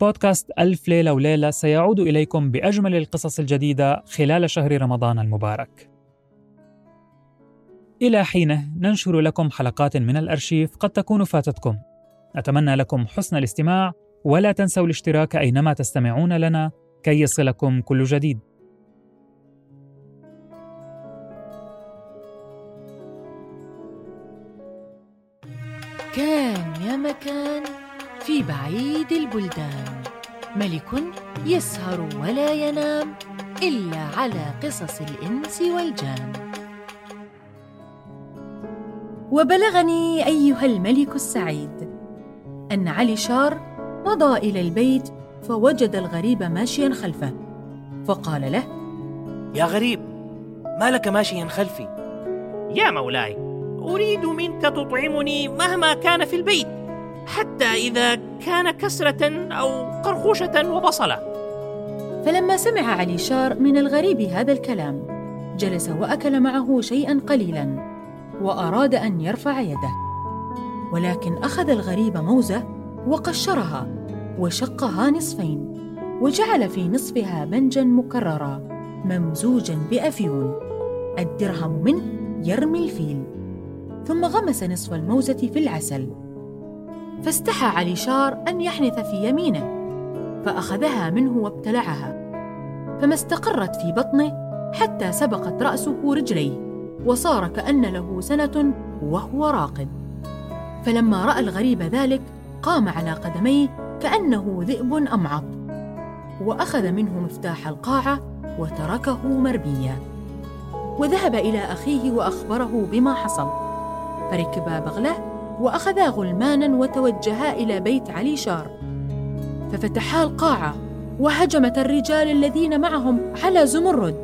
بودكاست ألف ليلة وليلة سيعود إليكم بأجمل القصص الجديدة خلال شهر رمضان المبارك. إلى حينه ننشر لكم حلقات من الأرشيف قد تكون فاتتكم. نتمنى لكم حسن الاستماع ولا تنسوا الاشتراك أينما تستمعون لنا كي يصلكم كل جديد. كان يا مكان في بعيد البلدان. ملك يسهر ولا ينام إلا على قصص الإنس والجان. وبلغني أيها الملك السعيد أن علي شار مضى إلى البيت فوجد الغريب ماشيا خلفه فقال له يا غريب ما لك ماشيا خلفي؟ يا مولاي أريد منك تطعمني مهما كان في البيت. حتى إذا كان كسرة أو قرخوشة وبصلة. فلما سمع علي شار من الغريب هذا الكلام جلس وأكل معه شيئا قليلا وأراد أن يرفع يده. ولكن أخذ الغريب موزة وقشرها وشقها نصفين وجعل في نصفها بنجا مكررا ممزوجا بأفيون. الدرهم منه يرمي الفيل. ثم غمس نصف الموزة في العسل. فاستحى علي شار أن يحنث في يمينه فأخذها منه وابتلعها. فما استقرت في بطنه حتى سبقت رأسه رجليه وصار كأن له سنة وهو راقد. فلما رأى الغريب ذلك قام على قدميه كأنه ذئب أمعط وأخذ منه مفتاح القاعة وتركه مربيا. وذهب إلى أخيه وأخبره بما حصل فركبا بغلة وأخذا غلمانا وتوجها إلى بيت علي شار. ففتحا القاعة وهجمت الرجال الذين معهم على زمرد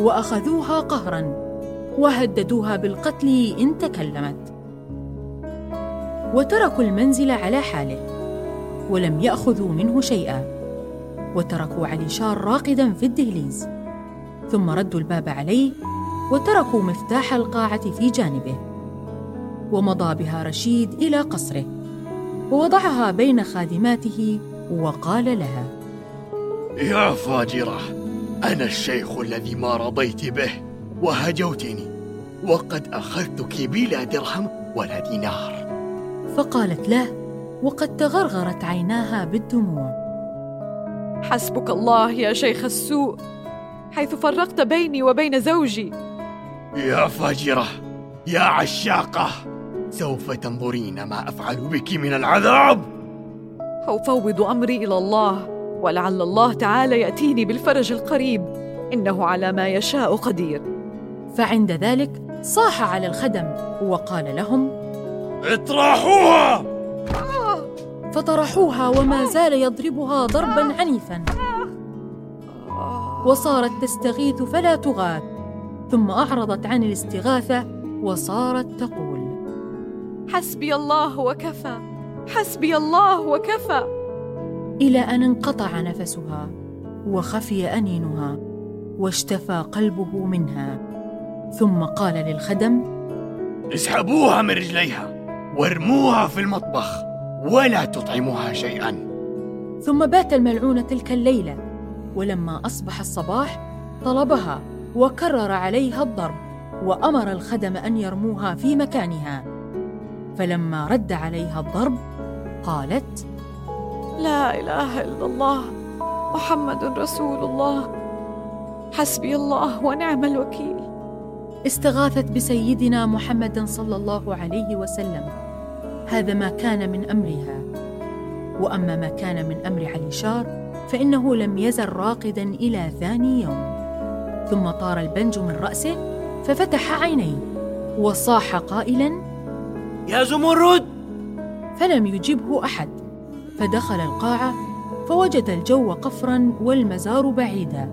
وأخذوها قهرا وهددوها بالقتل إن تكلمت. وتركوا المنزل على حاله ولم يأخذوا منه شيئا. وتركوا علي شار راقدا في الدهليز. ثم ردوا الباب عليه وتركوا مفتاح القاعة في جانبه. ومضى بها رشيد إلى قصره. ووضعها بين خادماته وقال لها يا فاجرة أنا الشيخ الذي ما رضيت به وهجوتني وقد أخذتك بلا درهم ولا دينار. فقالت له وقد تغرغرت عيناها بالدموع. حسبك الله يا شيخ السوء حيث فرقت بيني وبين زوجي. يا فاجرة يا عشاقة. سوف تنظرين ما أفعل بك من العذاب. أفوض أمري إلى الله ولعل الله تعالى يأتيني بالفرج القريب. إنه على ما يشاء قدير. فعند ذلك صاح على الخدم وقال لهم اطرحوها! فطرحوها وما زال يضربها ضربا عنيفا. وصارت تستغيث فلا تغاث ثم أعرضت عن الاستغاثة وصارت تقول حسبي الله وكفى. حسبي الله وكفى. إلى أن انقطع نفسها وخفي أنينها واشتفى قلبه منها. ثم قال للخدم اسحبوها من رجليها وارموها في المطبخ ولا تطعموها شيئا. ثم بات الملعون تلك الليلة ولما أصبح الصباح طلبها وكرر عليها الضرب وأمر الخدم أن يرموها في مكانها. فلما رد عليها الضرب قالت لا إله إلا الله محمد رسول الله. حسبي الله ونعم الوكيل. استغاثت بسيدنا محمد صلى الله عليه وسلم. هذا ما كان من أمرها. وأما ما كان من أمر علي شار فإنه لم يزل راقدا إلى ثاني يوم. ثم طار البنج من رأسه ففتح عينيه وصاح قائلا يا زمرد! فلم يجبه أحد فدخل القاعة فوجد الجو قفرا والمزار بعيدا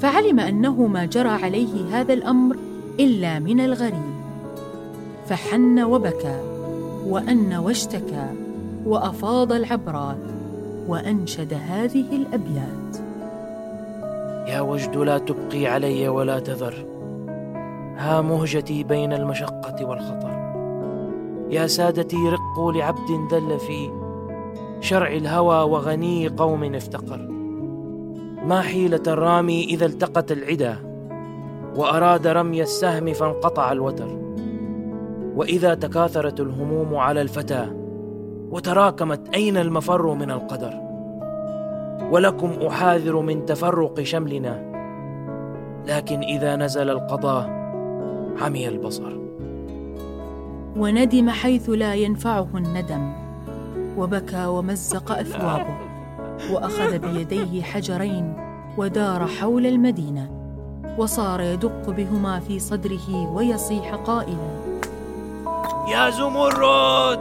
فعلم أنه ما جرى عليه هذا الأمر إلا من الغريب. فحن وبكى وأن واشتكى وأفاض العبرات وأنشد هذه الأبيات. يا وجد لا تبقي علي ولا تذر ها مهجتي بين المشقة والخطر. يا سادتي رقوا لعبد ذل في شرع الهوى وغني قوم افتقر. ما حيلة الرامي إذا التقت العدا وأراد رمي السهم فانقطع الوتر. وإذا تكاثرت الهموم على الفتى وتراكمت أين المفر من القدر. ولكم أحاذر من تفرق شملنا لكن إذا نزل القضاء عمي البصر. وندم حيث لا ينفعه الندم. وبكى ومزق أثوابه. وأخذ بيديه حجرين ودار حول المدينة. وصار يدق بهما في صدره ويصيح قائلا. يا زمرد!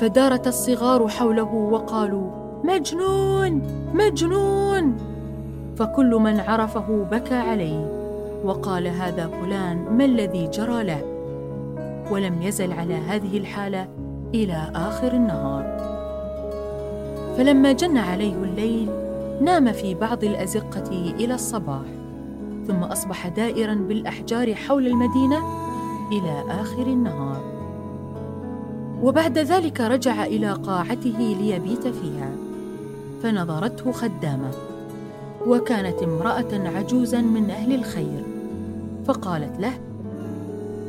فدارت الصغار حوله وقالوا مجنون! مجنون! فكل من عرفه بكى عليه. وقال هذا فلان ما الذي جرى له؟ ولم يزل على هذه الحالة إلى آخر النهار. فلما جن عليه الليل نام في بعض الأزقة إلى الصباح ثم أصبح دائرا بالأحجار حول المدينة إلى آخر النهار. وبعد ذلك رجع إلى قاعته ليبيت فيها فنظرته خدامة وكانت امرأة عجوزا من أهل الخير فقالت له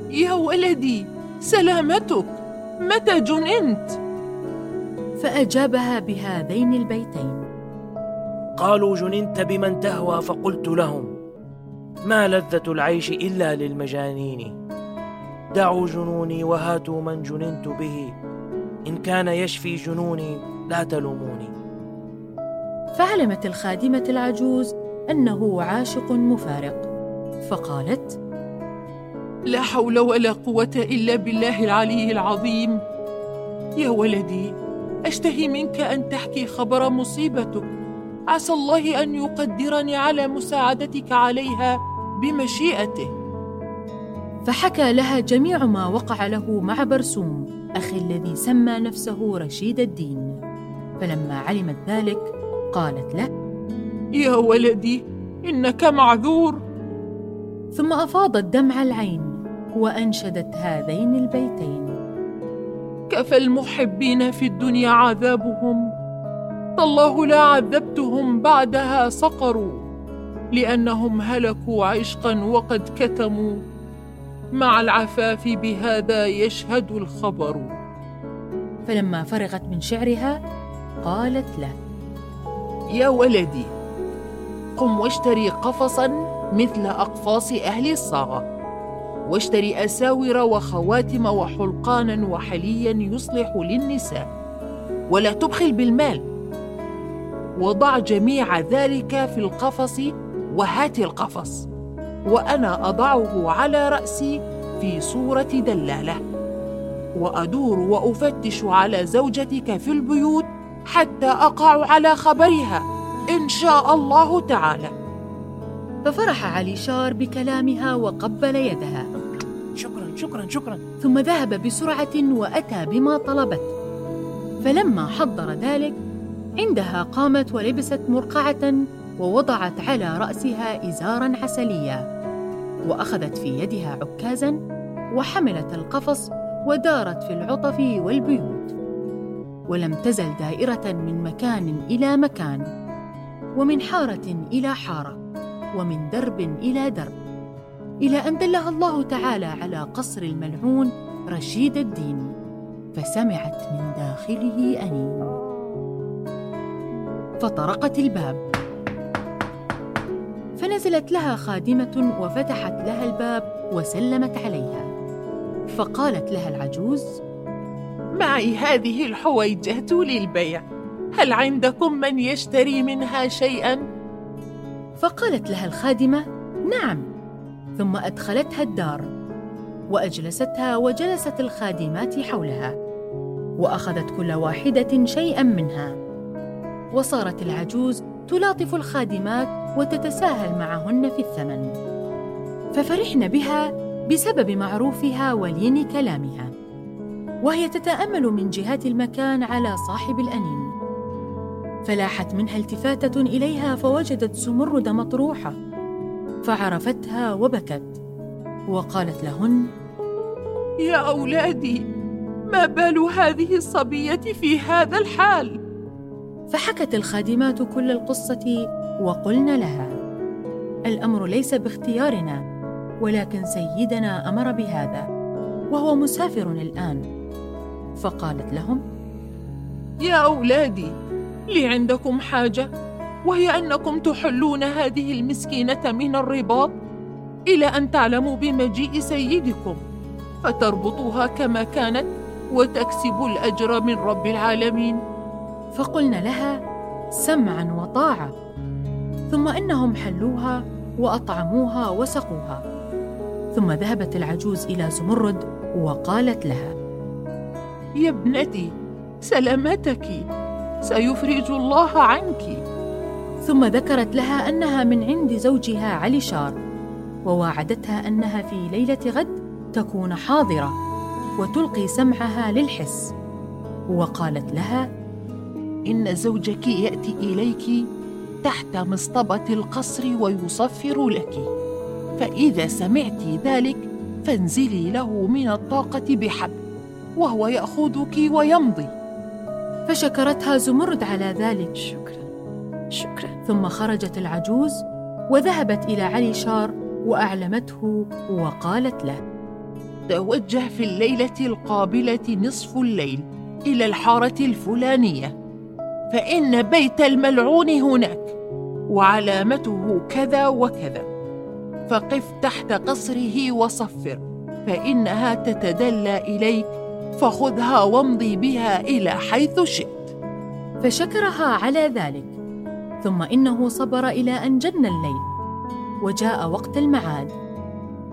يا ولدي سلامتك. متى جننت؟ فأجابها بهذين البيتين. قالوا جننت بمن تهوى فقلت لهم ما لذة العيش إلا للمجانين؟ دعوا جنوني وهاتوا من جننت به. إن كان يشفي جنوني لا تلوموني. فعلمت الخادمة العجوز أنه عاشق مفارق فقالت لا حول ولا قوة إلا بالله العلي العظيم. يا ولدي أشتهي منك أن تحكي خبر مصيبتك. عسى الله أن يقدرني على مساعدتك عليها بمشيئته. فحكى لها جميع ما وقع له مع برسوم أخي الذي سمى نفسه رشيد الدين. فلما علمت ذلك قالت له يا ولدي إنك معذور. ثم أفاضت دمع العين. وأنشدت هذين البيتين. كفى المحبين في الدنيا عذابهم. تالله لا عذبتهم بعدها سقروا لأنهم هلكوا عشقا وقد كتموا. مع العفاف بهذا يشهد الخبر. فلما فرغت من شعرها قالت له يا ولدي قم واشتري قفصا مثل أقفاص أهل الصاغة واشتري أساور وخواتم وحلقانا وحليا يصلح للنساء. ولا تبخل بالمال. وضع جميع ذلك في القفص وهات القفص. وأنا أضعه على رأسي في صورة دلالة. وأدور وأفتش على زوجتك في البيوت حتى أقع على خبرها. إن شاء الله تعالى. ففرح علي شار بكلامها وقبل يدها. شكرا شكرا شكرا. ثم ذهب بسرعة وأتى بما طلبت. فلما حضر ذلك عندها قامت ولبست مرقعة ووضعت على رأسها ازارا عسليا وأخذت في يدها عكازا وحملت القفص ودارت في العطف والبيوت. ولم تزل دائرة من مكان إلى مكان ومن حارة إلى حارة. ومن درب إلى درب إلى أن دلها الله تعالى على قصر الملعون رشيد الدين فسمعت من داخله أنين. فطرقت الباب. فنزلت لها خادمة وفتحت لها الباب وسلمت عليها. فقالت لها العجوز معي هذه الحويجة للبيع هل عندكم من يشتري منها شيئا؟ فقالت لها الخادمة نعم. ثم أدخلتها الدار وأجلستها وجلست الخادمات حولها وأخذت كل واحدة شيئا منها. وصارت العجوز تلاطف الخادمات وتتساهل معهن في الثمن. ففرحن بها بسبب معروفها ولين كلامها وهي تتأمل من جهات المكان على صاحب الأنين. فلاحت منها التفاتة إليها فوجدت زمرد مطروحة فعرفتها وبكت وقالت لهن يا أولادي ما بال هذه الصبية في هذا الحال؟ فحكت الخادمات كل القصة وقلن لها الأمر ليس باختيارنا ولكن سيدنا أمر بهذا وهو مسافر الآن فقالت لهم يا أولادي لي عندكم حاجة؟ وهي أنكم تحلون هذه المسكينة من الرباط إلى أن تعلموا بمجيء سيدكم فتربطوها كما كانت وتكسبوا الأجر من رب العالمين. فقلن لها سمعا وطاعة ثم إنهم حلوها وأطعموها وسقوها. ثم ذهبت العجوز إلى زمرد وقالت لها يا ابنتي سلامتك. سيفرج الله عنك. ثم ذكرت لها أنها من عند زوجها علي شار وواعدتها أنها في ليلة غد تكون حاضرة وتلقي سمعها للحس. وقالت لها إن زوجك يأتي إليك تحت مصطبة القصر ويصفر لك. فإذا سمعت ذلك فانزلي له من الطاقة بحبل وهو يأخذك ويمضي. فشكرتها زمرد على ذلك. شكرا. شكرا. ثم خرجت العجوز وذهبت إلى علي شار وأعلمته وقالت له توجه في الليلة القابلة نصف الليل إلى الحارة الفلانية فإن بيت الملعون هناك وعلامته كذا وكذا. فقف تحت قصره وصفر فإنها تتدلى إليك فخذها وامضي بها إلى حيث شئت. فشكرها على ذلك ثم إنه صبر إلى أن جن الليل وجاء وقت المعاد.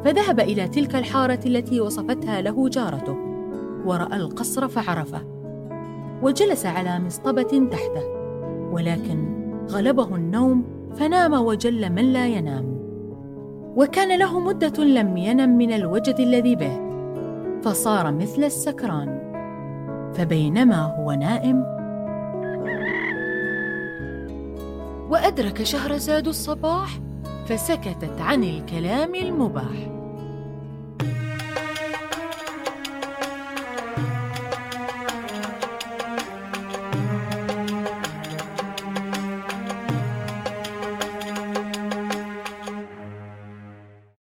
فذهب إلى تلك الحارة التي وصفتها له جارته ورأى القصر فعرفه وجلس على مصطبة تحته ولكن غلبه النوم فنام وجل من لا ينام. وكان له مدة لم ينم من الوجد الذي به. فصار مثل السكران فبينما هو نائم. وأدرك شهرزاد الصباح فسكتت عن الكلام المباح.